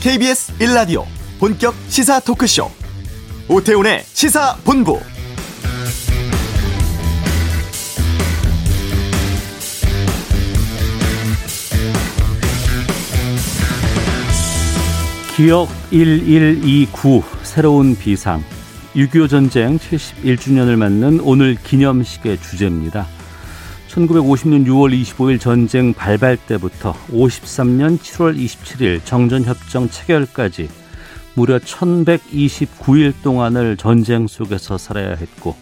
KBS 1라디오 본격 시사 토크쇼. 오태훈의 시사본부. 기억 1129 새로운 비상. 6.25 전쟁 71주년을 맞는 오늘 기념식의 주제입니다. 1950년 6월 25일 전쟁 발발 때부터 53년 7월 27일 정전협정 체결까지 무려 1129일 동안을 전쟁 속에서 살아야 했고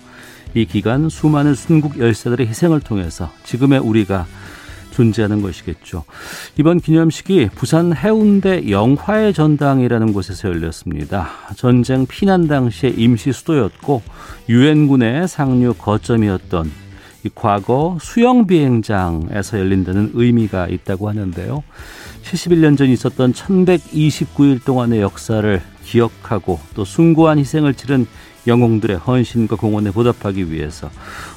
이 기간 수많은 순국 열사들의 희생을 통해서 지금의 우리가 존재하는 것이겠죠. 이번 기념식이 부산 해운대 영화의 전당이라는 곳에서 열렸습니다. 전쟁 피난 당시의 임시 수도였고 유엔군의 상류 거점이었던 이 과거 수영 비행장에서 열린다는 의미가 있다고 하는데요. 71년 전 있었던 1129일 동안의 역사를 기억하고 또 숭고한 희생을 치른 영웅들의 헌신과 공헌에 보답하기 위해서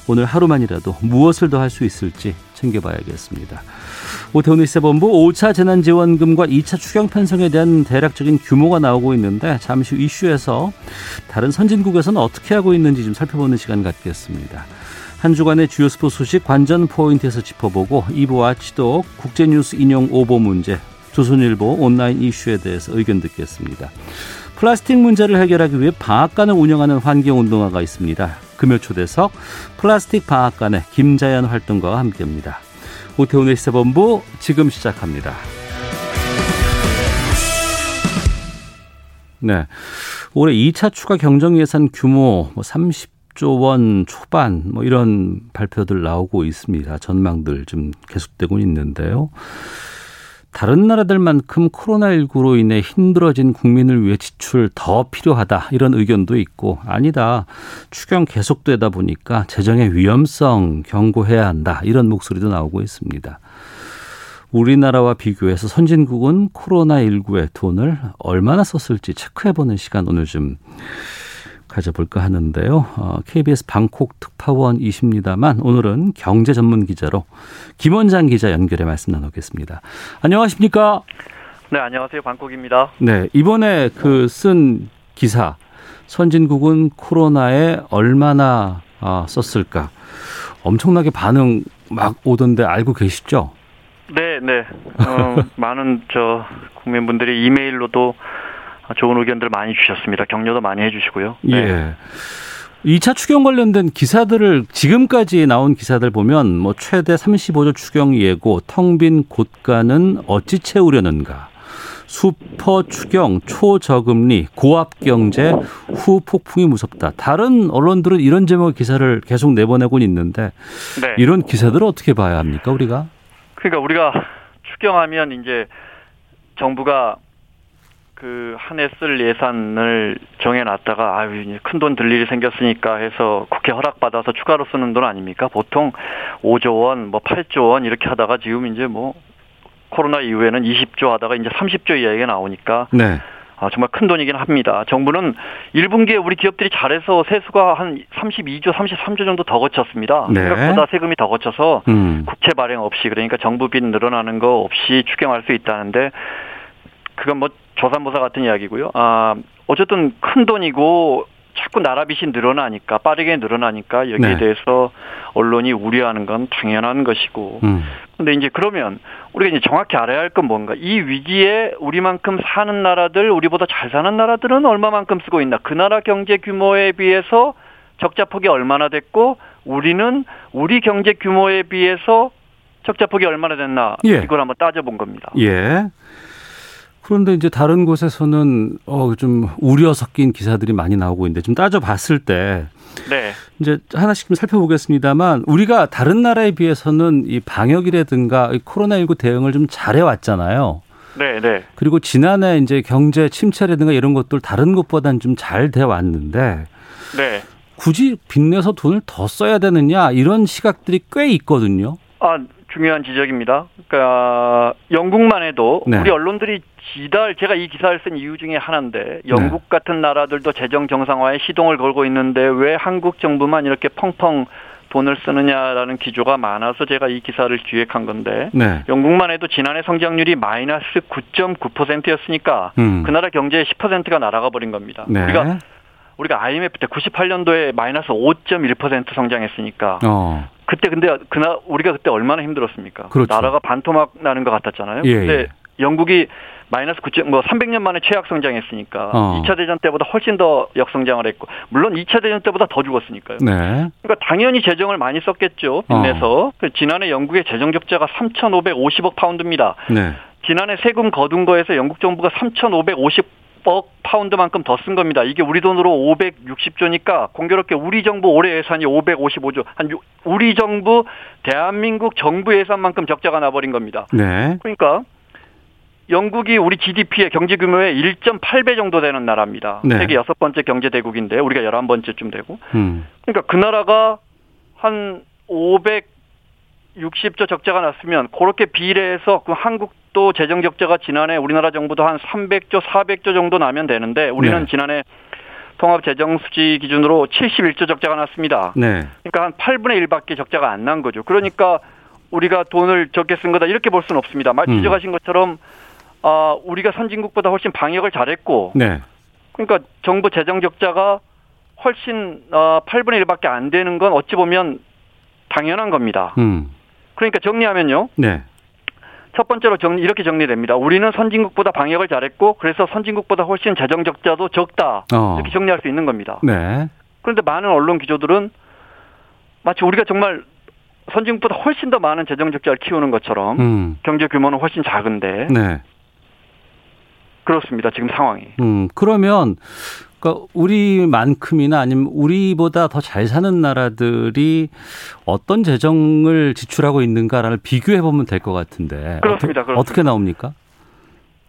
오늘 하루만이라도 무엇을 더 할 수 있을지 챙겨봐야겠습니다. 오태훈의 시사본부 5차 재난지원금과 2차 추경 편성에 대한 대략적인 규모가 나오고 있는데 잠시 후 이슈에서 다른 선진국에서는 어떻게 하고 있는지 좀 살펴보는 시간 갖겠습니다. 한 주간의 주요 스포츠 소식 관전 포인트에서 짚어보고 2부와 지독 국제뉴스 인용 오보 문제, 조선일보 온라인 이슈에 대해서 의견 듣겠습니다. 플라스틱 문제를 해결하기 위해 방앗간을 운영하는 환경운동화가 있습니다. 금요 초대석 플라스틱 방앗간의 김자연 활동가와 함께합니다. 오태훈의 시사본부 지금 시작합니다. 네. 올해 2차 추가 경정 예산 규모 뭐 30 10조 원 초반 뭐 이런 발표들 나오고 있습니다. 전망들 좀 계속되고 있는데요. 다른 나라들만큼 코로나19로 인해 힘들어진 국민을 위해 지출 더 필요하다 이런 의견도 있고 아니다 추경 계속되다 보니까 재정의 위험성 경고해야 한다 이런 목소리도 나오고 있습니다. 우리나라와 비교해서 선진국은 코로나19에 돈을 얼마나 썼을지 체크해보는 시간 오늘 좀 가져볼까 하는데요. 어, KBS 방콕 특파원이십니다만 오늘은 경제 전문 기자로 김원장 기자 연결해 말씀 나누겠습니다. 안녕하십니까? 네, 안녕하세요. 방콕입니다. 네, 이번에 그 쓴 기사 선진국은 코로나에 얼마나 아, 썼을까? 엄청나게 반응 막 오던데 알고 계시죠? 네, 네. 어, 많은 저 국민분들이 이메일로도 좋은 의견들 많이 주셨습니다. 격려도 많이 해주시고요. 네. 예. 2차 추경 관련된 기사들을 지금까지 나온 기사들 보면 뭐 최대 35조 추경 예고, 텅 빈 곳간은 어찌 채우려는가. 수퍼 추경, 초저금리, 고압 경제, 후 폭풍이 무섭다. 다른 언론들은 이런 제목의 기사를 계속 내보내고 있는데 네. 이런 기사들을 어떻게 봐야 합니까, 우리가? 그러니까 우리가 추경하면 이제 정부가 그 한 해 쓸 예산을 정해놨다가 아유 큰 돈 들 일이 생겼으니까 해서 국회 허락받아서 추가로 쓰는 돈 아닙니까? 보통 5조 원, 뭐 8조 원 이렇게 하다가 지금 이제 뭐 코로나 이후에는 20조 하다가 이제 30조 이야기가 나오니까 네. 아, 정말 큰 돈이긴 합니다. 정부는 1분기에 우리 기업들이 잘해서 세수가 한 32조, 33조 정도 더 거쳤습니다. 네. 생각보다 세금이 더 거쳐서 음. 국채 발행 없이 그러니까 정부 빚 늘어나는 거 없이 추경할 수 있다는데 그건 뭐 조산모사 같은 이야기고요. 아, 어쨌든 큰 돈이고 자꾸 나라 빚이 늘어나니까 빠르게 늘어나니까 여기에 네. 대해서 언론이 우려하는 건 당연한 것이고. 음. 근데 이제 그러면 우리가 이제 정확히 알아야 할 건 뭔가 이 위기에 우리만큼 사는 나라들, 우리보다 잘 사는 나라들은 얼마만큼 쓰고 있나? 그 나라 경제 규모에 비해서 적자 폭이 얼마나 됐고 우리는 우리 경제 규모에 비해서 적자 폭이 얼마나 됐나? 예. 이걸 한번 따져본 겁니다. 예. 그런데 이제 다른 곳에서는 어 좀 우려 섞인 기사들이 많이 나오고 있는데 좀 따져봤을 때 네. 이제 하나씩 좀 살펴보겠습니다만 우리가 다른 나라에 비해서는 이 방역이라든가 이 코로나19 대응을 좀 잘해왔잖아요. 네, 네. 그리고 지난해 이제 경제 침체라든가 이런 것들 다른 것보다는 좀 잘 돼 왔는데 네. 굳이 빚내서 돈을 더 써야 되느냐 이런 시각들이 꽤 있거든요. 아, 중요한 지적입니다. 그러니까 영국만 해도 네. 우리 언론들이 지달 제가 이 기사를 쓴 이유 중에 하나인데 영국 네. 같은 나라들도 재정 정상화에 시동을 걸고 있는데 왜 한국 정부만 이렇게 펑펑 돈을 쓰느냐라는 기조가 많아서 제가 이 기사를 기획한 건데 네. 영국만 해도 지난해 성장률이 마이너스 9.9%였으니까 음. 그 나라 경제의 10%가 날아가 버린 겁니다. 네. 우리가 우리가 IMF 때 98년도에 마이너스 5.1% 성장했으니까 어. 그때 근데 그나 우리가 그때 얼마나 힘들었습니까? 그렇죠. 나라가 반토막 나는 것 같았잖아요. 예, 근데 예. 영국이 마이너스 9. 뭐 300년 만에 최악 성장했으니까 어. 2차 대전 때보다 훨씬 더 역성장을 했고 물론 2차 대전 때보다 더 죽었으니까요. 네. 그러니까 당연히 재정을 많이 썼겠죠. 빚내서 그 지난해 영국의 재정 적자가 3,550억 파운드입니다. 네. 지난해 세금 거둔 거에서 영국 정부가 3,550억 파운드만큼 더 쓴 겁니다. 이게 우리 돈으로 560조니까 공교롭게 우리 정부 올해 예산이 555조. 한 유- 우리 정부 대한민국 정부 예산만큼 적자가 나버린 겁니다. 네. 그러니까 영국이 우리 GDP의 경제 규모의 1.8배 정도 되는 나라입니다. 네. 세계 여섯 번째 경제 대국인데 우리가 11번째쯤 되고. 음. 그러니까 그 나라가 한 560조 적자가 났으면 그렇게 비례해서 그 한국도 재정 적자가 지난해 우리나라 정부도 한 300조, 400조 정도 나면 되는데 우리는 네. 지난해 통합 재정 수지 기준으로 71조 적자가 났습니다. 네. 그러니까 한 8분의 1밖에 적자가 안 난 거죠. 그러니까 우리가 돈을 적게 쓴 거다 이렇게 볼 수는 없습니다. 말 음. 지적하신 것처럼 아, 우리가 선진국보다 훨씬 방역을 잘했고 네. 그러니까 정부 재정 적자가 훨씬 어, 8분의 1밖에 안 되는 건 어찌 보면 당연한 겁니다. 음. 그러니까 정리하면요. 네. 첫 번째로 정리, 이렇게 정리됩니다. 우리는 선진국보다 방역을 잘했고 그래서 선진국보다 훨씬 재정 적자도 적다. 어. 이렇게 정리할 수 있는 겁니다. 네. 그런데 많은 언론 기조들은 마치 우리가 정말 선진국보다 훨씬 더 많은 재정 적자를 키우는 것처럼 음. 경제 규모는 훨씬 작은데 네. 그렇습니다. 지금 상황이. 음. 그러면 그러니까 우리만큼이나 아니면 우리보다 더 잘 사는 나라들이 어떤 재정을 지출하고 있는가를 비교해 보면 될 것 같은데 그렇습니다. 어떻게, 그렇습니다. 어떻게 나옵니까?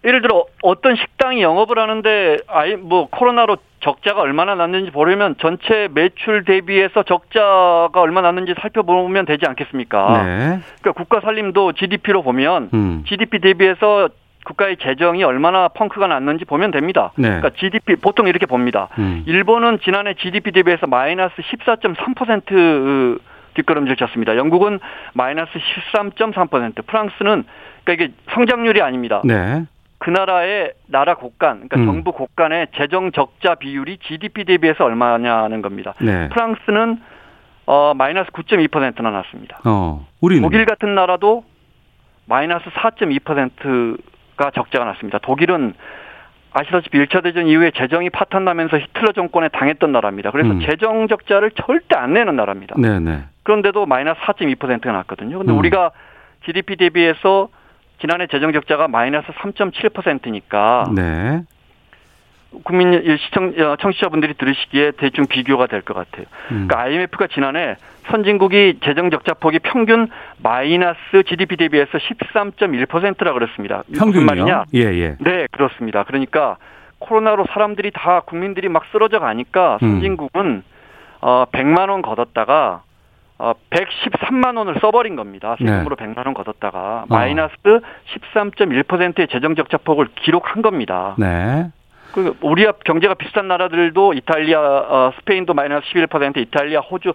예를 들어 어떤 식당이 영업을 하는데 아예 뭐 코로나로 적자가 얼마나 났는지 보려면 전체 매출 대비해서 적자가 얼마 났는지 살펴보면 되지 않겠습니까? 네. 그러니까 국가 살림도 GDP로 보면 음. GDP 대비해서 국가의 재정이 얼마나 펑크가 났는지 보면 됩니다. 네. 그러니까 GDP 보통 이렇게 봅니다. 음. 일본은 지난해 GDP 대비해서 마이너스 14.3% 뒷걸음질 쳤습니다. 영국은 마이너스 13.3%, 프랑스는 그러니까 이게 성장률이 아닙니다. 네. 그 나라의 나라 곳간, 그러니까 음. 정부 곳간의 재정 적자 비율이 GDP 대비해서 얼마냐는 겁니다. 네. 프랑스는 어 마이너스 9.2%나 났습니다. 어. 우리는 독일 같은 나라도 마이너스 4.2% 가 적자가 났습니다. 독일은 아시다시피 1차 대전 이후에 재정이 파탄나면서 히틀러 정권에 당했던 나라입니다. 그래서 음. 재정 적자를 절대 안 내는 나라입니다. 네, 네. 그런데도 마이너스 4.2%가 났거든요. 근데 음. 우리가 GDP 대비해서 지난해 재정 적자가 마이너스 3.7%니까 네. 국민 시청 어, 청취자분들이 들으시기에 대충 비교가 될 것 같아요. 음. 그러니까 IMF가 지난해 선진국이 재정 적자 폭이 평균 마이너스 GDP 대비해서 13.1%라 그랬습니다. 무슨 말이냐? 예, 예. 네, 그렇습니다. 그러니까 코로나로 사람들이 다 국민들이 막 쓰러져 가니까 음. 선진국은 어 100만 원 걷었다가 어 113만 원을 써버린 겁니다. 세금으로 100만 원 걷었다가 네. 어. 마이너스 13.1%의 재정 적자 폭을 기록한 겁니다. 네. 그 우리와 경제가 비슷한 나라들도 이탈리아, 어, 스페인도 마이너스 11%, 이탈리아, 호주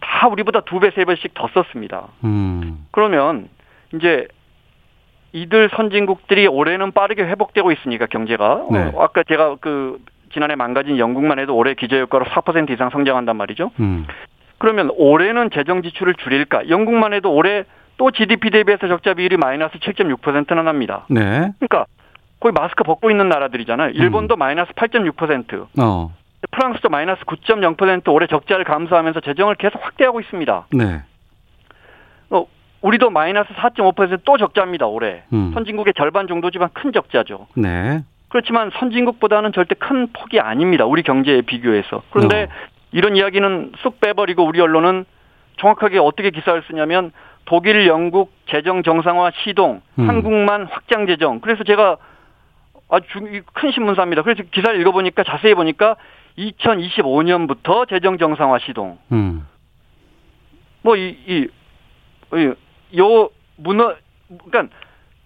다 우리보다 두 배, 세 배씩 더 썼습니다. 음. 그러면 이제 이들 선진국들이 올해는 빠르게 회복되고 있으니까 경제가 네. 어, 아까 제가 그 지난해 망가진 영국만 해도 올해 기저 효과로 4% 이상 성장한단 말이죠. 음. 그러면 올해는 재정 지출을 줄일까? 영국만 해도 올해 또 GDP 대비해서 적자 비율이 마이너스 7.6%나 납니다. 네. 그러니까 거의 마스크 벗고 있는 나라들이잖아요. 일본도 마이너스 8.6%, 어. 프랑스도 마이너스 9.0% 올해 적자를 감소하면서 재정을 계속 확대하고 있습니다. 네. 어, 우리도 마이너스 4.5%또 적자입니다, 올해. 음. 선진국의 절반 정도지만 큰 적자죠. 네. 그렇지만 선진국보다는 절대 큰 폭이 아닙니다. 우리 경제에 비교해서. 그런데 어. 이런 이야기는 쑥 빼버리고 우리 언론은 정확하게 어떻게 기사를 쓰냐면 독일, 영국 재정 정상화 시동, 음. 한국만 확장 재정. 그래서 제가 아주 중- 큰 신문사입니다. 그래서 기사를 읽어보니까 자세히 보니까 2025년부터 재정 정상화 시동. 음. 뭐 이 이요 문어 그러니까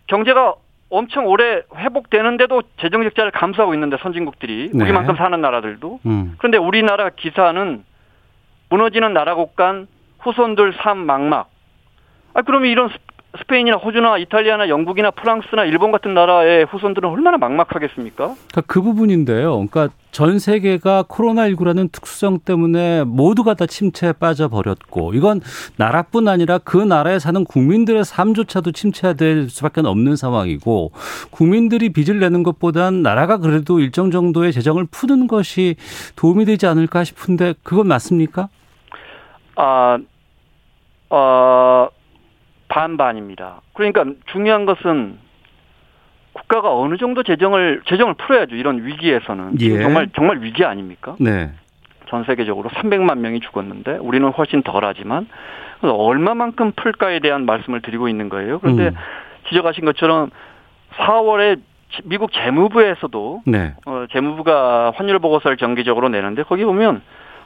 경제가 엄청 오래 회복되는데도 재정 적자를 감수하고 있는데 선진국들이 네. 우리만큼 사는 나라들도 음. 그런데 우리나라 기사는 무너지는 나라 곳간 후손들 삶 막막. 아 그러면 이런 스페인이나 호주나 이탈리아나 영국이나 프랑스나 일본 같은 나라의 후손들은 얼마나 막막하겠습니까? 그러니까 그 부분인데요. 그러니까 전 세계가 코로나19라는 특수성 때문에 모두가 다 침체에 빠져버렸고 이건 나라뿐 아니라 그 나라에 사는 국민들의 삶조차도 침체될 수밖에 없는 상황이고 국민들이 빚을 내는 것보단 나라가 그래도 일정 정도의 재정을 푸는 것이 도움이 되지 않을까 싶은데 그건 맞습니까? 아, 어, 반반입니다. 그러니까 중요한 것은 국가가 어느 정도 재정을 재정을 풀어야죠. 이런 위기에서는 예. 정말 정말 위기 아닙니까? 네. 전 세계적으로 300만 명이 죽었는데 우리는 훨씬 덜하지만 얼마만큼 풀까에 대한 말씀을 드리고 있는 거예요. 그런데 음. 지적하신 것처럼 4월에 미국 재무부에서도 네. 어, 재무부가 환율 보고서를 정기적으로 내는데 거기 보면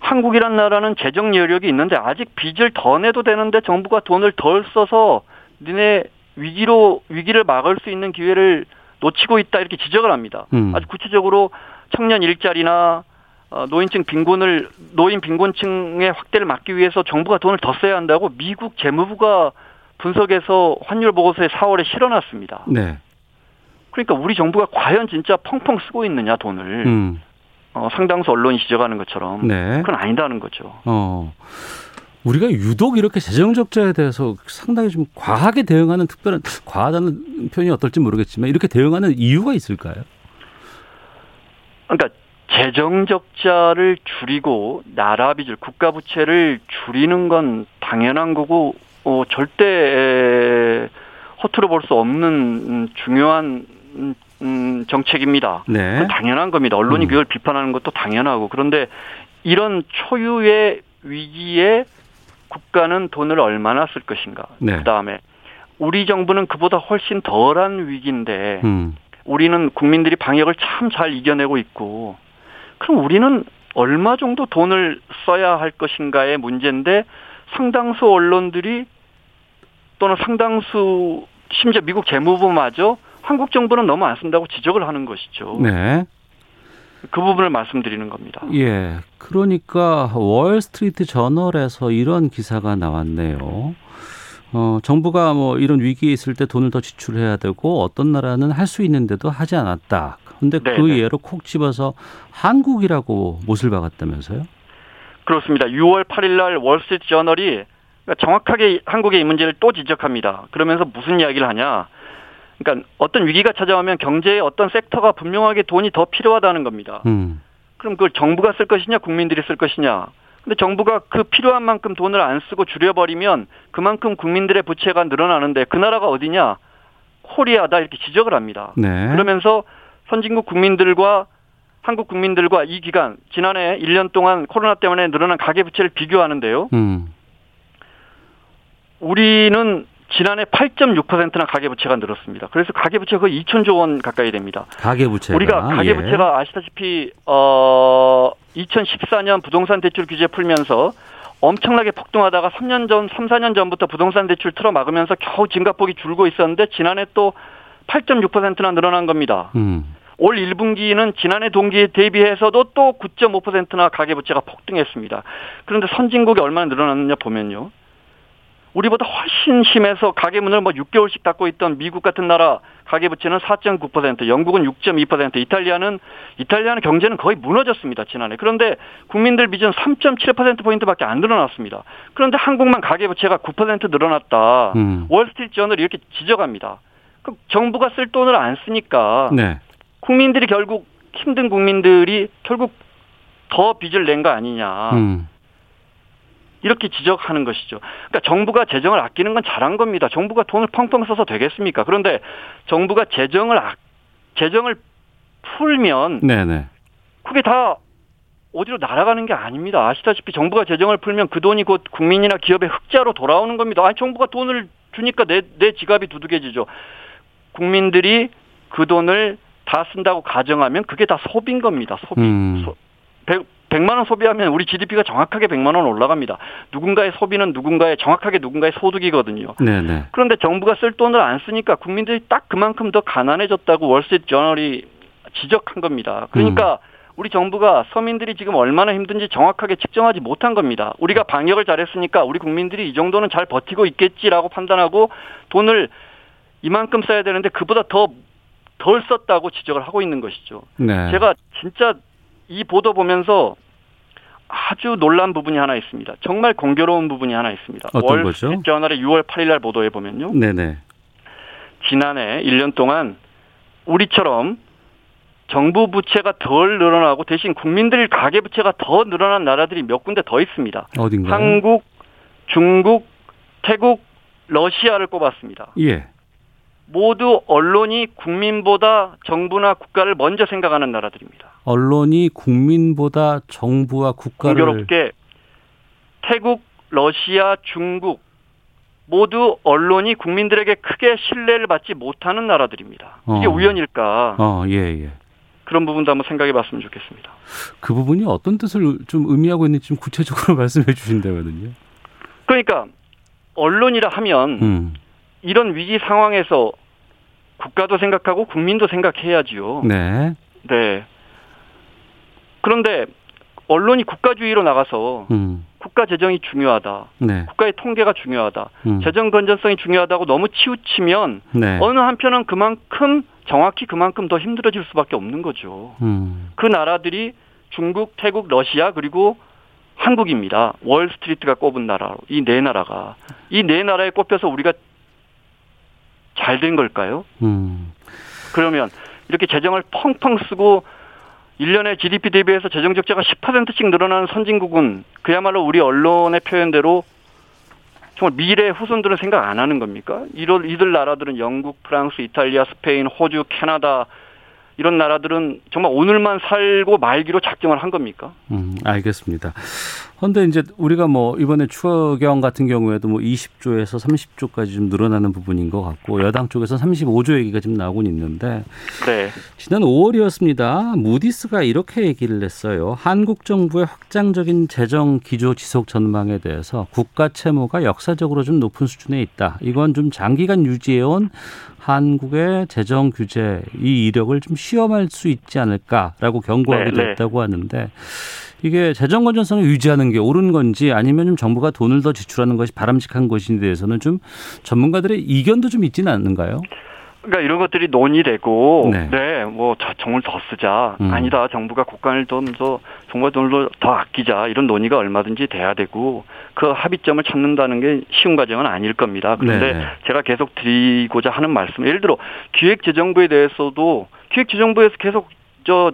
한국이란 나라는 재정 여력이 있는데 아직 빚을 더 내도 되는데 정부가 돈을 덜 써서 니네 위기로 위기를 막을 수 있는 기회를 놓치고 있다 이렇게 지적을 합니다. 음. 아주 구체적으로 청년 일자리나 어, 노인층 빈곤을 노인 빈곤층의 확대를 막기 위해서 정부가 돈을 더 써야 한다고 미국 재무부가 분석해서 환율 보고서에 4월에 실어놨습니다. 네. 그러니까 우리 정부가 과연 진짜 펑펑 쓰고 있느냐 돈을 음. 어, 상당수 언론이 지적하는 것처럼 네. 그건 아니다는 거죠. 어. 우리가 유독 이렇게 재정 적자에 대해서 상당히 좀 과하게 대응하는 특별한 과하다는 표현이 어떨지 모르겠지만 이렇게 대응하는 이유가 있을까요? 그러니까 재정 적자를 줄이고 나라 빚을 국가 부채를 줄이는 건 당연한 거고 어, 절대 허투루 볼 수 없는 음, 중요한 음, 음, 정책입니다. 네. 당연한 겁니다. 언론이 음. 그걸 비판하는 것도 당연하고 그런데 이런 초유의 위기에 국가는 돈을 얼마나 쓸 것인가. 네. 그다음에 우리 정부는 그보다 훨씬 덜한 위기인데 음. 우리는 국민들이 방역을 참 잘 이겨내고 있고 그럼 우리는 얼마 정도 돈을 써야 할 것인가의 문제인데 상당수 언론들이 또는 상당수 심지어 미국 재무부마저 한국 정부는 너무 안 쓴다고 지적을 하는 것이죠. 네. 그 부분을 말씀드리는 겁니다. 예. 그러니까 월스트리트 저널에서 이런 기사가 나왔네요. 어, 정부가 뭐 이런 위기에 있을 때 돈을 더 지출해야 되고 어떤 나라는 할 수 있는데도 하지 않았다. 근데 그. 예로 콕 집어서 한국이라고 못을 박았다면서요? 그렇습니다. 6월 8일 날 월스트리트 저널이 정확하게 한국의 이 문제를 또 지적합니다. 그러면서 무슨 이야기를 하냐? 그러니까 어떤 위기가 찾아오면 경제의 어떤 섹터가 분명하게 돈이 더 필요하다는 겁니다. 음. 그럼 그걸 정부가 쓸 것이냐, 국민들이 쓸 것이냐? 근데 정부가 그 필요한 만큼 돈을 안 쓰고 줄여버리면 그만큼 국민들의 부채가 늘어나는데 그 나라가 어디냐? 코리아다 이렇게 지적을 합니다. 네. 그러면서 선진국 국민들과 한국 국민들과 이 기간 지난해 1년 동안 코로나 때문에 늘어난 가계 부채를 비교하는데요. 음. 우리는 지난해 8.6%나 가계 부채가 늘었습니다. 그래서 가계 부채가 거의 2천조 원 가까이 됩니다. 가계 부채가 우리가 가계 예. 부채가 아시다시피 어 2014년 부동산 대출 규제 풀면서 엄청나게 폭등하다가 3년 전, 3, 4년 전부터 부동산 대출 틀어 막으면서 겨우 증가폭이 줄고 있었는데 지난해 또 8.6%나 늘어난 겁니다. 음. 올 1분기는 지난해 동기에 대비해서도 또 9.5%나 가계부채가 폭등했습니다. 그런데 선진국이 얼마나 늘어났느냐 보면요. 우리보다 훨씬 심해서 가계문을 뭐 6개월씩 닫고 있던 미국 같은 나라 가계 부채는 4.9%, 영국은 6.2%, 이탈리아는 이탈리아는 경제는 거의 무너졌습니다 지난해. 그런데 국민들 빚은 3.7% 포인트밖에 안 늘어났습니다. 그런데 한국만 가계 부채가 9% 늘어났다. 음. 월스트리트 저널이 이렇게 지적합니다. 그 정부가 쓸 돈을 안 쓰니까 네. 국민들이 결국 힘든 국민들이 결국 더 빚을 낸 거 아니냐 음. 이렇게 지적하는 것이죠. 그러니까 정부가 재정을 아끼는 건 잘한 겁니다. 정부가 돈을 펑펑 써서 되겠습니까? 그런데 정부가 재정을 아, 재정을 풀면 네, 네. 그게 다 어디로 날아가는 게 아닙니다. 아시다시피 정부가 재정을 풀면 그 돈이 곧 국민이나 기업의 흑자로 돌아오는 겁니다. 아니 정부가 돈을 주니까 내 내 지갑이 두둑해지죠. 국민들이 그 돈을 다 쓴다고 가정하면 그게 다 소비인 겁니다. 소비. 음. 소, 100, 100만 원 소비하면 우리 GDP가 정확하게 100만 원 올라갑니다. 누군가의 소비는 누군가의 정확하게 누군가의 소득이거든요. 네, 네. 그런데 정부가 쓸 돈을 안 쓰니까 국민들이 딱 그만큼 더 가난해졌다고 월스트리트 저널이 지적한 겁니다. 그러니까 우리 정부가 서민들이 지금 얼마나 힘든지 정확하게 측정하지 못한 겁니다. 우리가 방역을 잘했으니까 우리 국민들이 이 정도는 잘 버티고 있겠지라고 판단하고 돈을 이만큼 써야 되는데 그보다 더 덜 썼다고 지적을 하고 있는 것이죠. 네. 제가 진짜 이 보도 보면서 아주 놀란 부분이 하나 있습니다. 정말 공교로운 부분이 하나 있습니다. 어떤 거죠? 월스트리트저널의 6월 8일 날 보도에 보면요. 네네. 지난해 1년 동안 우리처럼 정부 부채가 덜 늘어나고 대신 국민들 가계 부채가 더 늘어난 나라들이 몇 군데 더 있습니다. 어딘가요? 한국, 중국, 태국, 러시아를 꼽았습니다. 예. 모두 언론이 국민보다 정부나 국가를 먼저 생각하는 나라들입니다. 언론이 국민보다 정부와 국가를 공교롭게 태국, 러시아, 중국 모두 언론이 국민들에게 크게 신뢰를 받지 못하는 나라들입니다. 이게 어. 우연일까? 어, 예, 예. 그런 부분도 한번 생각해 봤으면 좋겠습니다. 그 부분이 어떤 뜻을 좀 의미하고 있는지 좀 구체적으로 말씀해 주신다면요. 그러니까 언론이라 하면 음. 이런 위기 상황에서 국가도 생각하고 국민도 생각해야지요. 네. 네. 그런데 언론이 국가주의로 나가서 음. 국가 재정이 중요하다. 네. 국가의 통계가 중요하다. 음. 재정 건전성이 중요하다고 너무 치우치면 네. 어느 한편은 그만큼 정확히 그만큼 더 힘들어질 수밖에 없는 거죠. 음. 그 나라들이 중국, 태국, 러시아 그리고 한국입니다. 월스트리트가 꼽은 나라 이 네 나라가 이 네 나라에 꼽혀서 우리가 잘 된 걸까요? 음. 그러면 이렇게 재정을 펑펑 쓰고 1년에 GDP 대비해서 재정 적자가 10%씩 늘어나는 선진국은 그야말로 우리 언론의 표현대로 정말 미래 후손들은 생각 안 하는 겁니까? 이런 이들 나라들은 영국, 프랑스, 이탈리아, 스페인, 호주, 캐나다 이런 나라들은 정말 오늘만 살고 말기로 작정을 한 겁니까? 음, 알겠습니다. 그런데 이제 우리가 뭐 이번에 추경 같은 경우에도 뭐 20조에서 30조까지 좀 늘어나는 부분인 것 같고 여당 쪽에서 35조 얘기가 지금 나오고 있는데 네. 지난 5월이었습니다. 무디스가 이렇게 얘기를 했어요. 한국 정부의 확장적인 재정 기조 지속 전망에 대해서 국가 채무가 역사적으로 좀 높은 수준에 있다. 이건 좀 장기간 유지해온 한국의 재정 규제 이 이력을 좀 시험할 수 있지 않을까라고 경고하기도 네, 네. 했다고 하는데 이게 재정 건전성을 유지하는 게 옳은 건지 아니면 좀 정부가 돈을 더 지출하는 것이 바람직한 것인에 대해서는 좀 전문가들의 이견도 좀 있지는 않는가요? 그러니까 이런 것들이 논의되고 네. 네, 뭐 저- 정을 더 쓰자 음. 아니다 정부가 국간을 좀더 정부가 돈을 더 아끼자 이런 논의가 얼마든지 돼야 되고 그 합의점을 찾는다는 게 쉬운 과정은 아닐 겁니다. 그런데 네. 제가 계속 드리고자 하는 말씀 예를 들어 기획재정부에 대해서도 기획재정부에서 계속 저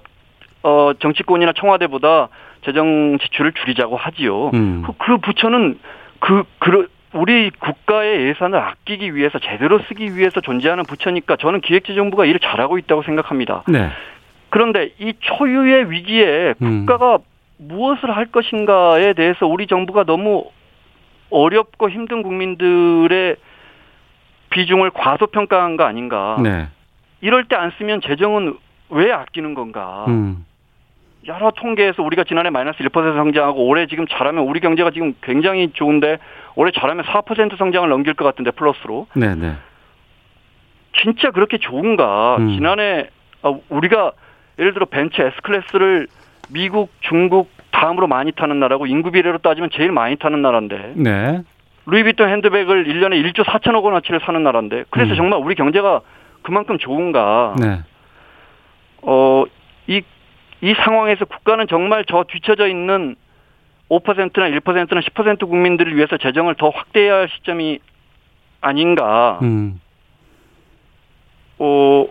어, 정치권이나 청와대보다 재정 지출을 줄이자고 하지요. 음. 그, 그 부처는 그, 그, 우리 국가의 예산을 아끼기 위해서 제대로 쓰기 위해서 존재하는 부처니까 저는 기획재정부가 일을 잘하고 있다고 생각합니다. 네. 그런데 이 초유의 위기에 음. 국가가 무엇을 할 것인가에 대해서 우리 정부가 너무 어렵고 힘든 국민들의 비중을 과소평가한 거 아닌가. 네. 이럴 때 안 쓰면 재정은 왜 아끼는 건가. 음. 여러 통계에서 우리가 지난해 마이너스 1% 성장하고 올해 지금 잘하면 우리 경제가 지금 굉장히 좋은데 올해 잘하면 4% 성장을 넘길 것 같은데 플러스로 네, 네. 진짜 그렇게 좋은가? 음. 지난해 아, 우리가 예를 들어 벤츠 S 클래스를 미국, 중국 다음으로 많이 타는 나라고 인구 비례로 따지면 제일 많이 타는 나라인데 네. 루이비통 핸드백을 1년에 1조 4천억 원어치를 사는 나라인데 그래서 음. 정말 우리 경제가 그만큼 좋은가? 네. 어, 이, 이 상황에서 국가는 정말 저 뒤처져 있는 5%나 1%나 10% 국민들을 위해서 재정을 더 확대해야 할 시점이 아닌가. 음. 어,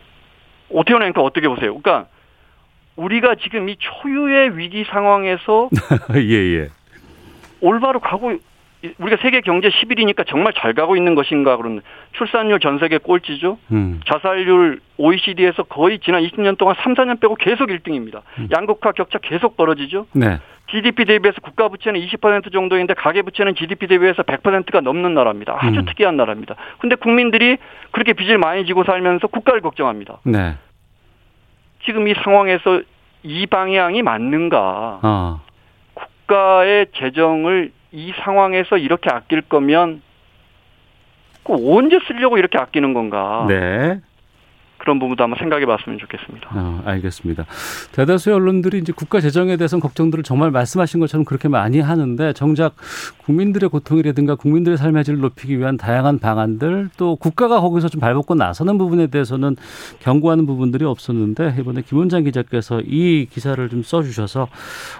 오태원 앵커 어떻게 보세요? 그러니까 우리가 지금 이 초유의 위기 상황에서 예, 예. 올바로 가고 우리가 세계 경제 10일이니까 정말 잘 가고 있는 것인가 그런 출산율 전 세계 꼴찌죠. 음. 자살률 OECD에서 거의 지난 20년 동안 3, 4년 빼고 계속 1등입니다. 양극화 격차 계속 벌어지죠. 네. GDP 대비해서 국가 부채는 20% 정도인데 가계 부채는 GDP 대비해서 100%가 넘는 나라입니다. 아주 음. 특이한 나라입니다. 근데 국민들이 그렇게 빚을 많이 지고 살면서 국가를 걱정합니다. 네. 지금 이 상황에서 이 방향이 맞는가? 아. 국가의 재정을 이 상황에서 이렇게 아낄 거면 그 언제 쓰려고 이렇게 아끼는 건가? 네. 그런 부분도 한번 생각해 봤으면 좋겠습니다. 어, 알겠습니다. 대다수의 언론들이 이제 국가 재정에 대해서는 걱정들을 정말 말씀하신 것처럼 그렇게 많이 하는데 정작 국민들의 고통이라든가 국민들의 삶의 질을 높이기 위한 다양한 방안들 또 국가가 거기서 좀 발벗고 나서는 부분에 대해서는 경고하는 부분들이 없었는데 이번에 김원장 기자께서 이 기사를 좀 써주셔서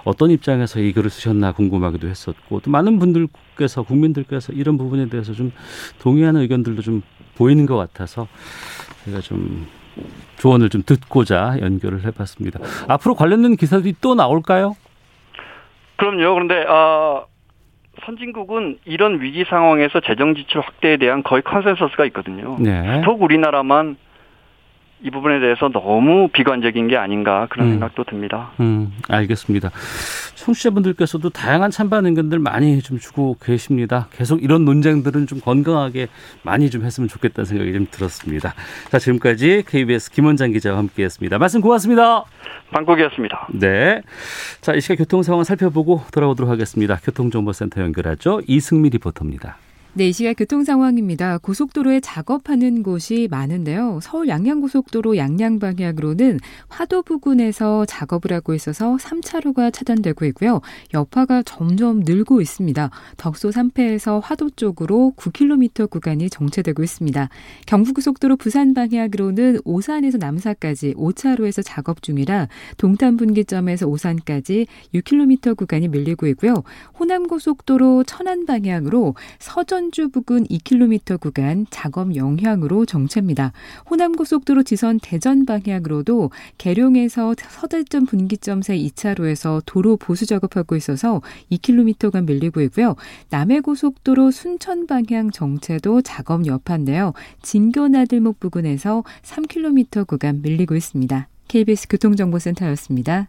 어떤 입장에서 이 글을 쓰셨나 궁금하기도 했었고 또 많은 분들께서 국민들께서 이런 부분에 대해서 좀 동의하는 의견들도 좀 보이는 것 같아서 제가 좀 조언을 좀 듣고자 연결을 해봤습니다. 앞으로 관련된 기사들이 또 나올까요? 그럼요. 그런데 어, 선진국은 이런 위기 상황에서 재정 지출 확대에 대한 거의 consensus가 있거든요. 네. 더욱 우리나라만 이 부분에 대해서 너무 비관적인 게 아닌가 그런 음. 생각도 듭니다. 음, 알겠습니다. 청취자분들께서도 다양한 찬반 의견들 많이 좀 주고 계십니다. 계속 이런 논쟁들은 좀 건강하게 많이 좀 했으면 좋겠다는 생각이 좀 들었습니다. 자, 지금까지 KBS 김원장 기자와 함께 했습니다. 말씀 고맙습니다. 방콕이었습니다. 네. 자, 이 시각 교통 상황 살펴보고 돌아오도록 하겠습니다. 교통정보센터 연결하죠. 이승미 리포터입니다. 네, 이 시각 교통 상황입니다. 고속도로에 작업하는 곳이 많은데요. 서울 양양고속도로 양양 방향으로는 화도 부근에서 작업을 하고 있어서 3차로가 차단되고 있고요. 여파가 점점 늘고 있습니다. 덕소 3패에서 화도 쪽으로 9km 구간이 정체되고 있습니다. 경부고속도로 부산 방향으로는 오산에서 남사까지 5차로에서 작업 중이라 동탄 분기점에서 오산까지 6km 구간이 밀리고 있고요. 호남고속도로 천안 방향으로 서전 천주 부근 2km 구간 작업 영향으로 정체입니다. 호남고속도로 지선 대전 방향으로도 계룡에서 서대점 분기점 새 2차로에서 도로 보수 작업하고 있어서 2km간 밀리고 있고요. 남해고속도로 순천 방향 정체도 작업 여파인데요. 진교나들목 부근에서 3km 구간 밀리고 있습니다. KBS 교통정보센터였습니다.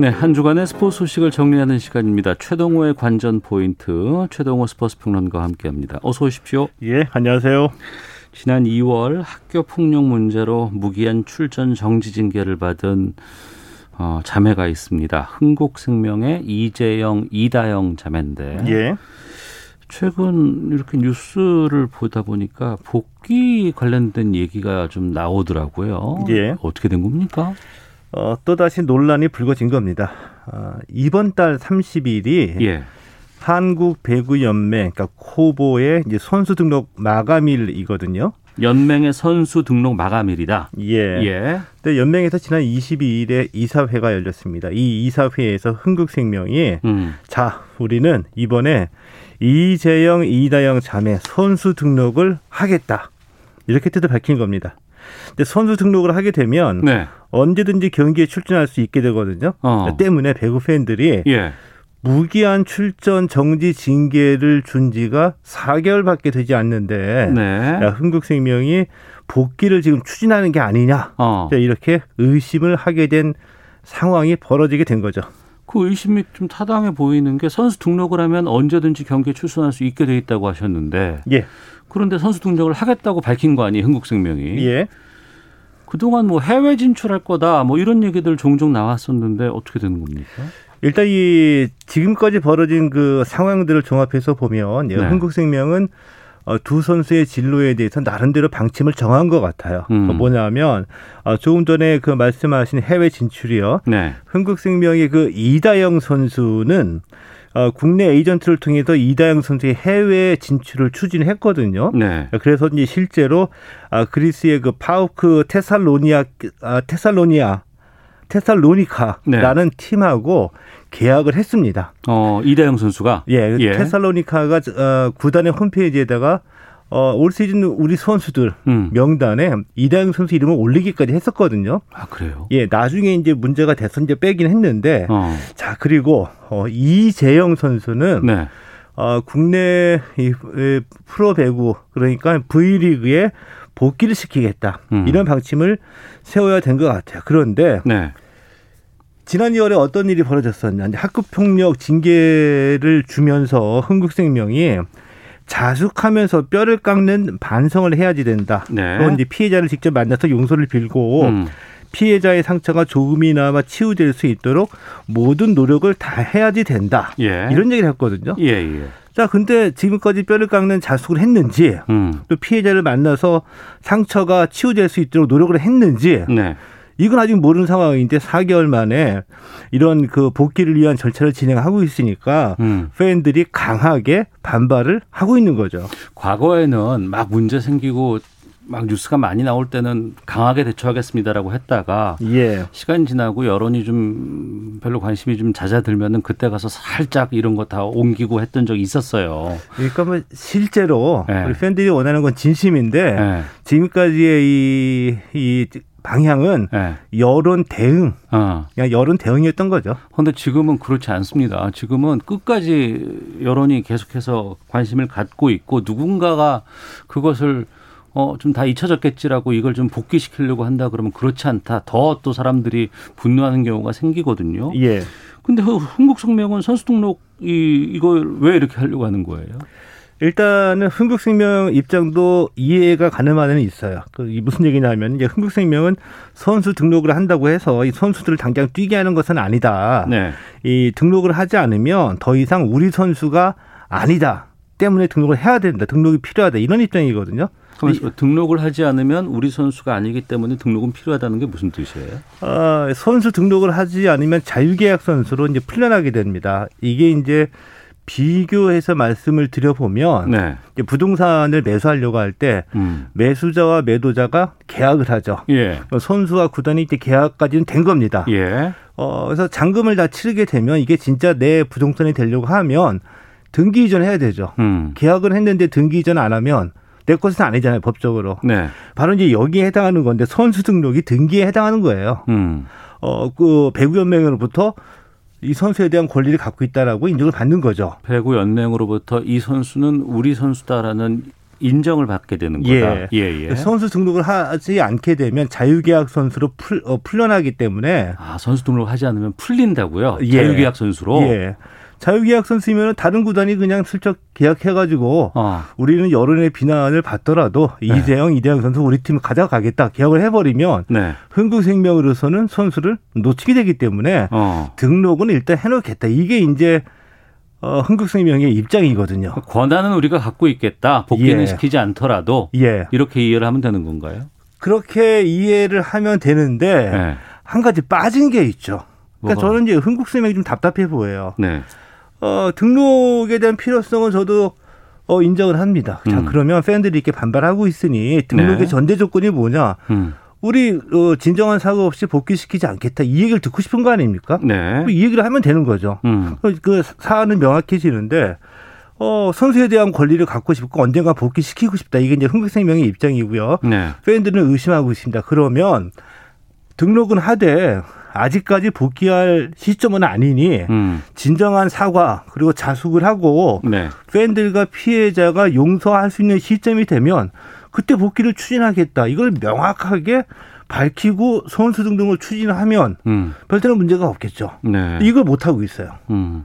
네, 한 주간의 스포츠 소식을 정리하는 시간입니다. 최동호의 관전 포인트, 최동호 스포츠 평론가와 함께합니다. 어서 오십시오. 예, 안녕하세요. 지난 2월 학교 폭력 문제로 무기한 출전 정지 징계를 받은 어, 자매가 있습니다. 흥국생명의 이재영, 이다영 자매인데 예. 최근 이렇게 뉴스를 보다 보니까 복귀 관련된 얘기가 좀 나오더라고요. 예. 어떻게 된 겁니까? 어, 또다시 논란이 불거진 겁니다. 어, 이번 달 30일이 예. 한국 배구 연맹 그러니까 코보의 이제 선수 등록 마감일이거든요. 연맹의 선수 등록 마감일이다. 예. 예. 근데 연맹에서 지난 22일에 이사회가 열렸습니다. 이 이사회에서 흥국생명이 음. 자, 우리는 이번에 이재영, 이다영 자매 선수 등록을 하겠다. 이렇게 뜻을 밝힌 겁니다. 근데 선수 등록을 하게 되면 네. 언제든지 경기에 출전할 수 있게 되거든요. 어. 때문에 배구 팬들이 예. 무기한 출전 정지 징계를 준 지가 4개월밖에 되지 않는데 네. 야, 흥국생명이 복귀를 지금 추진하는 게 아니냐 어. 이렇게 의심을 하게 된 상황이 벌어지게 된 거죠. 그 의심이 좀 타당해 보이는 게 선수 등록을 하면 언제든지 경기에 출전할 수 있게 돼 있다고 하셨는데 예, 그런데 선수 등록을 하겠다고 밝힌 거 아니에요, 흥국생명이. 예. 그동안 뭐 해외 진출할 거다 뭐 이런 얘기들 종종 나왔었는데 어떻게 되는 겁니까? 일단 이 지금까지 벌어진 그 상황들을 종합해서 보면 예, 네. 흥국생명은 어, 두 선수의 진로에 대해서 나름대로 방침을 정한 것 같아요. 음. 그 뭐냐면 어, 조금 전에 그 말씀하신 해외 진출이요. 네. 흥국생명의 그 이다영 선수는 어, 국내 에이전트를 통해서 이다영 선수의 해외 진출을 추진했거든요. 네. 그래서 이제 실제로 아, 그리스의 그 파우크 테살로니아 아, 테살로니아 테살로니카라는 팀하고 계약을 했습니다. 어, 이다영 선수가 예, 예. 테살로니카가 어, 구단의 홈페이지에다가 어, 올 시즌 우리 선수들 음. 명단에 이다영 선수 이름을 올리기까지 했었거든요. 아, 그래요? 예, 나중에 이제 문제가 돼서 이제 빼긴 했는데 어. 자, 그리고 어, 이재영 선수는 네. 어, 국내 이, 이 프로 배구 그러니까 V리그에 복귀를 시키겠다 음. 이런 방침을 세워야 된 것 같아요. 그런데 네. 지난 2월에 어떤 일이 벌어졌었냐. 학급폭력 징계를 주면서 흥국생명이 자숙하면서 뼈를 깎는 반성을 해야지 된다. 네. 그건 이제 피해자를 직접 만나서 용서를 빌고 음. 피해자의 상처가 조금이나마 치유될 수 있도록 모든 노력을 다 해야지 된다. 예. 이런 얘기를 했거든요. 예, 예. 자, 근데 지금까지 뼈를 깎는 자숙을 했는지 음. 또 피해자를 만나서 상처가 치유될 수 있도록 노력을 했는지 네. 이건 아직 모르는 상황인데 4개월 만에 이런 그 복귀를 위한 절차를 진행하고 있으니까 음. 팬들이 강하게 반발을 하고 있는 거죠. 과거에는 막 문제 생기고 막 뉴스가 많이 나올 때는 강하게 대처하겠습니다라고 했다가 예. 시간이 지나고 여론이 좀 별로 관심이 좀 잦아들면은 그때 가서 살짝 이런 거 다 옮기고 했던 적이 있었어요. 그러니까 뭐 실제로 네. 우리 팬들이 원하는 건 진심인데 예. 지금까지의 이, 이 방향은 예. 여론 대응, 어. 그냥 여론 대응이었던 거죠. 그런데 지금은 그렇지 않습니다. 지금은 끝까지 여론이 계속해서 관심을 갖고 있고 누군가가 그것을 어, 좀 다 잊혀졌겠지라고 이걸 좀 복귀시키려고 한다 그러면 그렇지 않다. 더 또 사람들이 분노하는 경우가 생기거든요. 예. 근데 그 흥국생명은 선수 등록 이 이걸 왜 이렇게 하려고 하는 거예요? 일단은 흥국생명 입장도 이해가 가는 바는 있어요. 그이 무슨 얘기냐면 이제 흥국생명은 선수 등록을 한다고 해서 이 선수들을 당장 뛰게 하는 것은 아니다. 네. 이 등록을 하지 않으면 더 이상 우리 선수가 아니다. 때문에 등록을 해야 된다. 등록이 필요하다. 이런 입장이거든요. 그러면 등록을 하지 않으면 우리 선수가 아니기 때문에 등록은 필요하다는 게 무슨 뜻이에요? 어, 선수 등록을 하지 않으면 자유계약 선수로 이제 풀려나게 됩니다. 이게 이제 비교해서 말씀을 드려보면 네. 부동산을 매수하려고 할때 음. 매수자와 매도자가 계약을 하죠. 예. 선수와 구단이 이제 계약까지는 된 겁니다. 예. 어, 그래서 잔금을 다 치르게 되면 이게 진짜 내 부동산이 되려고 하면 등기 이전 해야 되죠. 음. 계약을 했는데 등기 이전 안 하면 내 것은 아니잖아요, 법적으로. 네. 바로 이제 여기에 해당하는 건데 선수 등록이 등기에 해당하는 거예요. 음. 어, 그 배구 연맹으로부터 이 선수에 대한 권리를 갖고 있다라고 인정을 받는 거죠. 배구 연맹으로부터 이 선수는 우리 선수다라는 인정을 받게 되는 예. 거다. 예, 예. 선수 등록을 하지 않게 되면 자유계약 선수로 풀, 어, 풀려나기 때문에 아, 선수 등록하지 않으면 풀린다고요? 예. 자유계약 선수로? 예. 자유계약 선수면 다른 구단이 그냥 슬쩍 계약해가지고 어. 우리는 여론의 비난을 받더라도 이재영, 이대영 선수 우리 팀 가져가겠다 계약을 해버리면 네. 흥국생명으로서는 선수를 놓치게 되기 때문에 어. 등록은 일단 해놓겠다. 이게 이제 어, 흥국생명의 입장이거든요. 권한은 우리가 갖고 있겠다. 복귀는 예. 시키지 않더라도 예. 이렇게 이해를 하면 되는 건가요? 그렇게 이해를 하면 되는데 네. 한 가지 빠진 게 있죠. 그러니까 뭐가? 저는 이제 흥국생명이 좀 답답해 보여요. 네. 어, 등록에 대한 필요성은 저도 어, 인정을 합니다. 자, 음. 그러면 팬들이 이렇게 반발하고 있으니 등록의 네. 전제 조건이 뭐냐? 음. 우리 어, 진정한 사고 없이 복귀시키지 않겠다. 이 얘기를 듣고 싶은 거 아닙니까? 네. 이 얘기를 하면 되는 거죠. 음. 그- 그 사안은 명확해지는데 어, 선수에 대한 권리를 갖고 싶고 언젠가 복귀시키고 싶다. 이게 이제 흥국생명의 입장이고요. 네. 팬들은 의심하고 있습니다. 그러면 등록은 하되 아직까지 복귀할 시점은 아니니 음. 진정한 사과 그리고 자숙을 하고 네. 팬들과 피해자가 용서할 수 있는 시점이 되면 그때 복귀를 추진하겠다. 이걸 명확하게 밝히고 선수 등등을 추진하면 음. 별다른 문제가 없겠죠. 네. 이걸 못 하고 있어요. 음.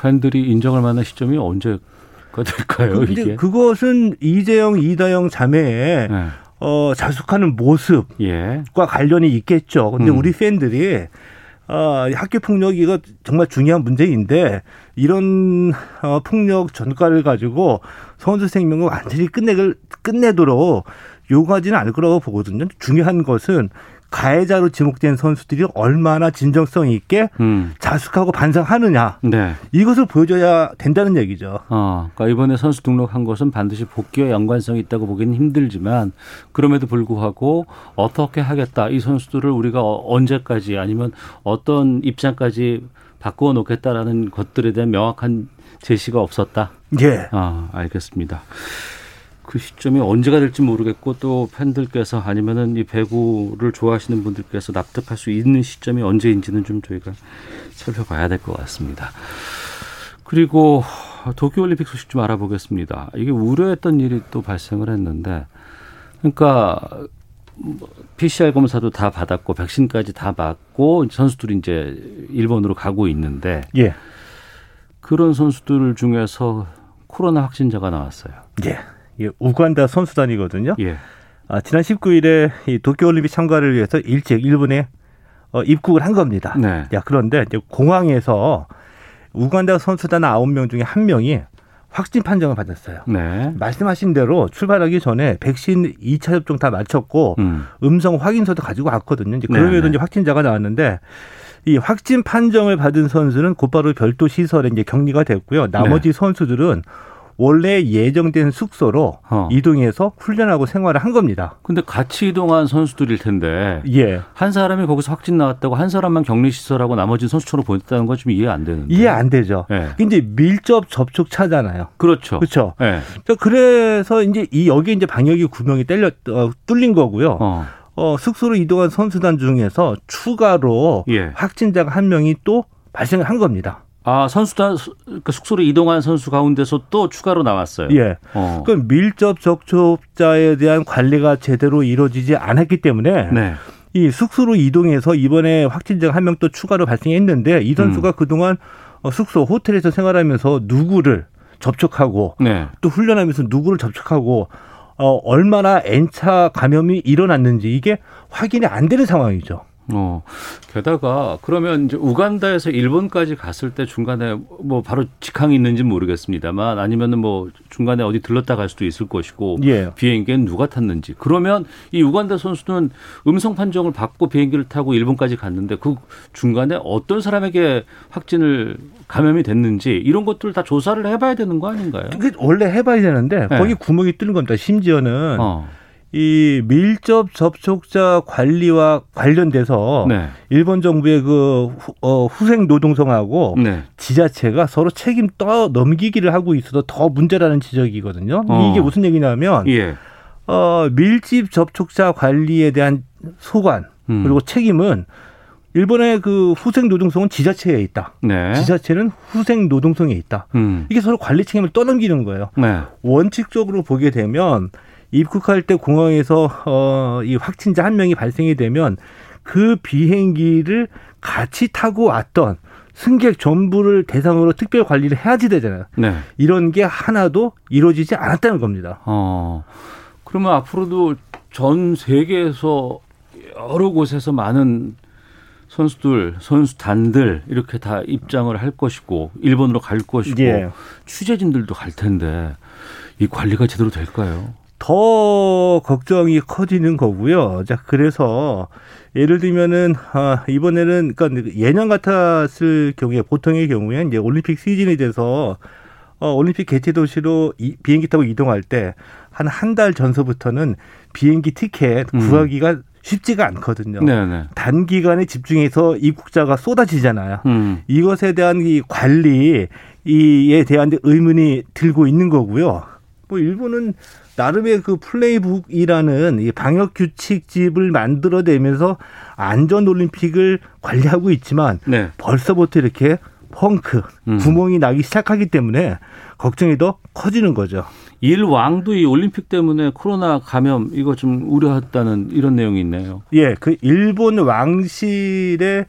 팬들이 인정할 만한 시점이 언제가 될까요, 이제 이게? 그것은 이재영, 이다영 자매의 네. 어, 자숙하는 모습과 예. 관련이 있겠죠. 근데 음. 우리 팬들이 어, 학교 폭력 이거 정말 중요한 문제인데 이런 어, 폭력 전과를 가지고 선수 생명을 완전히 끝내를 끝내도록 요구하지는 않을 거라고 보거든요. 중요한 것은 가해자로 지목된 선수들이 얼마나 진정성 있게 음. 자숙하고 반성하느냐 네. 이것을 보여줘야 된다는 얘기죠. 어, 그러니까 이번에 선수 등록한 것은 반드시 복귀와 연관성이 있다고 보기는 힘들지만 그럼에도 불구하고 어떻게 하겠다 이 선수들을 우리가 어- 언제까지 아니면 어떤 입장까지 바꾸어 놓겠다라는 것들에 대한 명확한 제시가 없었다. 예. 아, 알겠습니다. 그 시점이 언제가 될지 모르겠고 또 팬들께서 아니면은 이 배구를 좋아하시는 분들께서 납득할 수 있는 시점이 언제인지는 좀 저희가 살펴봐야 될 것 같습니다. 그리고 도쿄올림픽 소식 좀 알아보겠습니다. 이게 우려했던 일이 또 발생을 했는데, 그러니까 PCR 검사도 다 받았고 백신까지 다 맞고 선수들이 이제 일본으로 가고 있는데, 예, 그런 선수들 중에서 코로나 확진자가 나왔어요. 예, 예 우간다 선수단이거든요. 예. 아, 지난 19일에 이 도쿄올림픽 참가를 위해서 일찍 일본에 어, 입국을 한 겁니다. 네. 야, 그런데 이제 공항에서 우간다 선수단 아홉 명 중에 한 명이 확진 판정을 받았어요. 네. 말씀하신 대로 출발하기 전에 백신 2차 접종 다 마쳤고 음. 음성 확인서도 가지고 왔거든요. 이제 네, 그럼에도 네. 이제 확진자가 나왔는데 이 확진 판정을 받은 선수는 곧바로 별도 시설에 이제 격리가 됐고요. 나머지 선수들은 원래 예정된 숙소로 네. 어. 이동해서 훈련하고 생활을 한 겁니다. 근데 같이 이동한 선수들일 텐데 예. 한 사람이 거기서 확진 나왔다고 한 사람만 격리 시설하고 나머지 선수촌으로 보냈다는 건 좀 이해 안 되는데. 이해 안 되죠. 예. 이제 밀접 접촉 차잖아요. 그렇죠. 그렇죠. 예. 그러니까 그래서 이제 이 여기 이제 방역이 구멍이 뚫려 어, 뚫린 거고요. 어. 어. 숙소로 이동한 선수단 중에서 추가로 예. 확진자가 한 명이 또 발생을 한 겁니다. 아 선수단 그 숙소로 이동한 선수 가운데서 또 추가로 나왔어요. 예. 어. 그 밀접 접촉자에 대한 관리가 제대로 이루어지지 않았기 때문에 네. 이 숙소로 이동해서 이번에 확진자가 한 명 또 추가로 발생했는데 이 선수가 음. 그동안 어, 숙소 호텔에서 생활하면서 누구를 접촉하고 네. 또 훈련하면서 누구를 접촉하고 어, 얼마나 N차 감염이 일어났는지 이게 확인이 안 되는 상황이죠. 어. 게다가 그러면 이제 우간다에서 일본까지 갔을 때 중간에 뭐 바로 직항이 있는지 는 모르겠습니다만 아니면은 뭐 중간에 어디 들렀다 갈 수도 있을 것이고 예. 비행기는 누가 탔는지 그러면 이 우간다 선수는 음성 판정을 받고 비행기를 타고 일본까지 갔는데 그 중간에 어떤 사람에게 확진을 감염이 됐는지 이런 것들 다 조사를 해봐야 되는 거 아닌가요? 그게 원래 해봐야 되는데 네. 거기 구멍이 뚫린 겁니다. 심지어는 어. 이 밀접 접촉자 관리와 관련돼서 네. 일본 정부의 그 후, 어, 후생 노동성하고 네. 지자체가 서로 책임 떠 넘기기를 하고 있어서 더 문제라는 지적이거든요. 어. 이게 무슨 얘기냐면 예. 어, 밀집 접촉자 관리에 대한 소관 음. 그리고 책임은 일본의 그 후생 노동성은 지자체에 있다. 네. 지자체는 후생 노동성에 있다. 음. 이게 서로 관리 책임을 떠넘기는 거예요. 네. 원칙적으로 보게 되면 입국할 때 공항에서 어, 이 확진자 한 명이 발생이 되면 그 비행기를 같이 타고 왔던 승객 전부를 대상으로 특별 관리를 해야지 되잖아요. 네. 이런 게 하나도 이루어지지 않았다는 겁니다. 어. 그러면 앞으로도 전 세계에서 여러 곳에서 많은 선수들, 선수단들 이렇게 다 입장을 할 것이고 일본으로 갈 것이고 예. 취재진들도 갈 텐데 이 관리가 제대로 될까요? 더 걱정이 커지는 거고요. 자, 그래서 예를 들면은 아, 이번에는 그러니까 예년 같았을 경우에 보통의 경우에 이제 올림픽 시즌이 돼서 어, 올림픽 개최 도시로 이, 비행기 타고 이동할 때 한 한 달 전서부터는 비행기 티켓 음. 구하기가 쉽지가 않거든요. 네네. 단기간에 집중해서 입국자가 쏟아지잖아요. 음. 이것에 대한 이 관리 이에 대한 의문이 들고 있는 거고요. 뭐 일본은 나름의 그 플레이북이라는 이 방역 규칙집을 만들어내면서 안전 올림픽을 관리하고 있지만 네. 벌써부터 이렇게 펑크 음. 구멍이 나기 시작하기 때문에 걱정이 더 커지는 거죠. 일 왕도 이 올림픽 때문에 코로나 감염 이거 좀 우려했다는 이런 내용이 있네요. 예, 그 일본 왕실의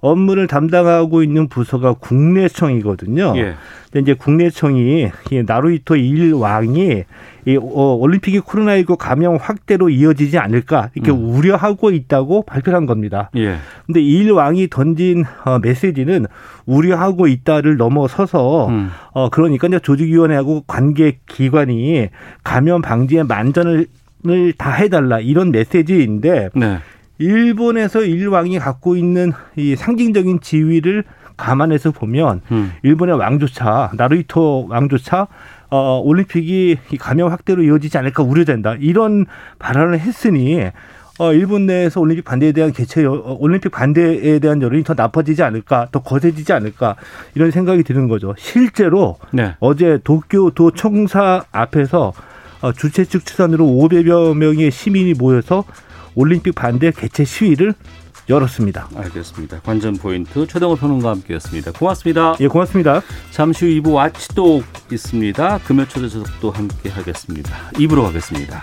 업무를 담당하고 있는 부서가 국내청이거든요. 예. 근데 이제 국내청이 이 나루히토 일 왕이 이 어, 올림픽이 코로나19 감염 확대로 이어지지 않을까 이렇게 음. 우려하고 있다고 발표한 겁니다. 예. 근데 일 왕이 던진 어, 메시지는 우려하고 있다를 넘어서서 음. 어 그러니까 이제 조직위원회하고 관계 기관이 감염 방지에 만전을 을 다 해달라 이런 메시지인데 네. 일본에서 일왕이 갖고 있는 이 상징적인 지위를 감안해서 보면 음. 일본의 왕조차 나루히토 왕조차 어, 올림픽이 이 감염 확대로 이어지지 않을까 우려된다 이런 발언을 했으니 어, 일본 내에서 올림픽 반대에 대한 개최 여- 어, 올림픽 반대에 대한 여론이 더 나빠지지 않을까 더 거세지지 않을까 이런 생각이 드는 거죠 실제로 네. 어제 도쿄도 청사 앞에서 어, 주최 측 추산으로 500여 명의 시민이 모여서 올림픽 반대 개최 시위를 열었습니다. 알겠습니다. 관전 포인트 최동호 평론가와 함께했습니다. 고맙습니다. 예, 고맙습니다. 잠시 후 2부 와치독 있습니다. 금요 초대석도 함께 하겠습니다. 2부로 가겠습니다.